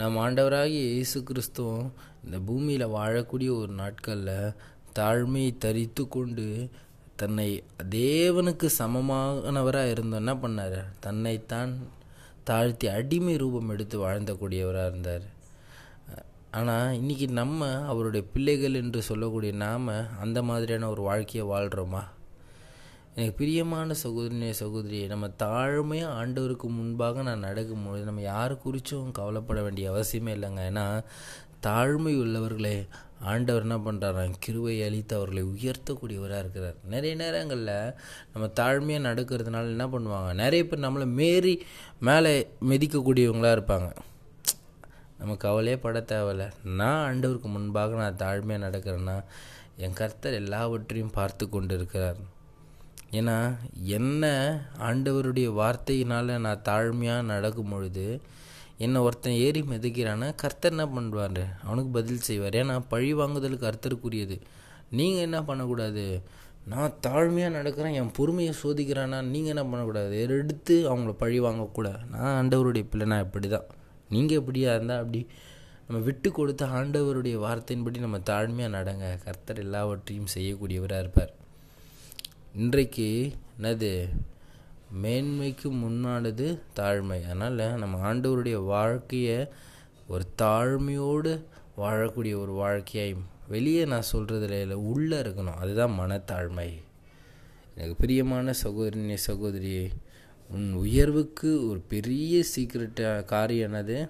நம் ஆண்டவராகிய இயேசு கிறிஸ்துவும் இந்த பூமியில் வாழக்கூடிய ஒரு நாட்களில் தாழ்மையை தரித்து கொண்டு தன்னை தேவனுக்கு சமமானவராக இருந்தோம் என்ன பண்ணார்? தன்னைத்தான் தாழ்த்தி அடிமை ரூபம் எடுத்து வாழ்ந்தக்கூடியவராக இருந்தார். ஆனால் இன்றைக்கி நம்ம அவருடைய பிள்ளைகள் என்று சொல்லக்கூடிய நாம் அந்த மாதிரியான ஒரு வாழ்க்கையை வாழ்கிறோமா எனக்கு பிரியமான சகோதரிய சகோதரியை நம்ம தாழ்மையாக ஆண்டவருக்கு முன்பாக நான் நடக்கும்போது நம்ம யாரை குறித்தும் கவலைப்பட வேண்டிய அவசியமே இல்லைங்க. ஏன்னா தாழ்மை உள்ளவர்களே ஆண்டவர் என்ன பண்ணுறாராம் கிருவை அழித்து அவர்களை உயர்த்தக்கூடியவராக இருக்கிறார். நிறைய நேரங்களில் நம்ம தாழ்மையாக நடக்கிறதுனால என்ன பண்ணுவாங்க? நிறைய பேர் நம்மளை மேறி மேலே மிதிக்கக்கூடியவங்களாக இருப்பாங்க. நம்ம கவலையே பட தேவையில்ல. நான் ஆண்டவருக்கு முன்பாக நான் தாழ்மையாக நடக்கிறேன்னா என் கர்த்தர் எல்லாவற்றையும் பார்த்து கொண்டு இருக்கிறார் ஏன்னா என்ன ஆண்டவருடைய வார்த்தையினால் நான் தாழ்மையாக நடக்கும் பொழுது என்னை ஒருத்தன் ஏறி மிதிக்கிறான்னா கர்த்தர் என்ன பண்ணுவார்? அவனுக்கு பதில் செய்வார். ஏன்னா பழி வாங்குதலுக்கு கர்த்தருக்குரியது. நீங்கள் என்ன பண்ணக்கூடாது? நான் தாழ்மையாக நடக்கிறேன் என் பொறுமையை சோதிக்கிறானா நீங்கள் என்ன பண்ணக்கூடாது? எடுத்து அவங்கள பழி வாங்கக்கூடாது நான் ஆண்டவருடைய பிள்ளை நான் இப்படி தான் நீங்கள் எப்படியா இருந்தால் அப்படி. நம்ம விட்டு கொடுத்த ஆண்டவருடைய வார்த்தையின்படி நம்ம தாழ்மையாக நடங்க. கர்த்தர் எல்லாவற்றையும் செய்யக்கூடியவராக இருப்பார். இன்றைக்கு என்னது? மேன்மைக்கு முன்னானது தாழ்மை. அதனால் நம்ம ஆண்டவருடைய வாழ்க்கையை ஒரு தாழ்மையோடு வாழக்கூடிய ஒரு வாழ்க்கையாய் வெளியே நான் சொல்கிறதுல இல்லை உள்ளே இருக்கணும். அதுதான் மனத்தாழ்மை. எனக்கு பிரியமான சகோதரிய சகோதரி உன் உயர்வுக்கு ஒரு பெரிய சீக்கிரட்ட காரியம் என்னது?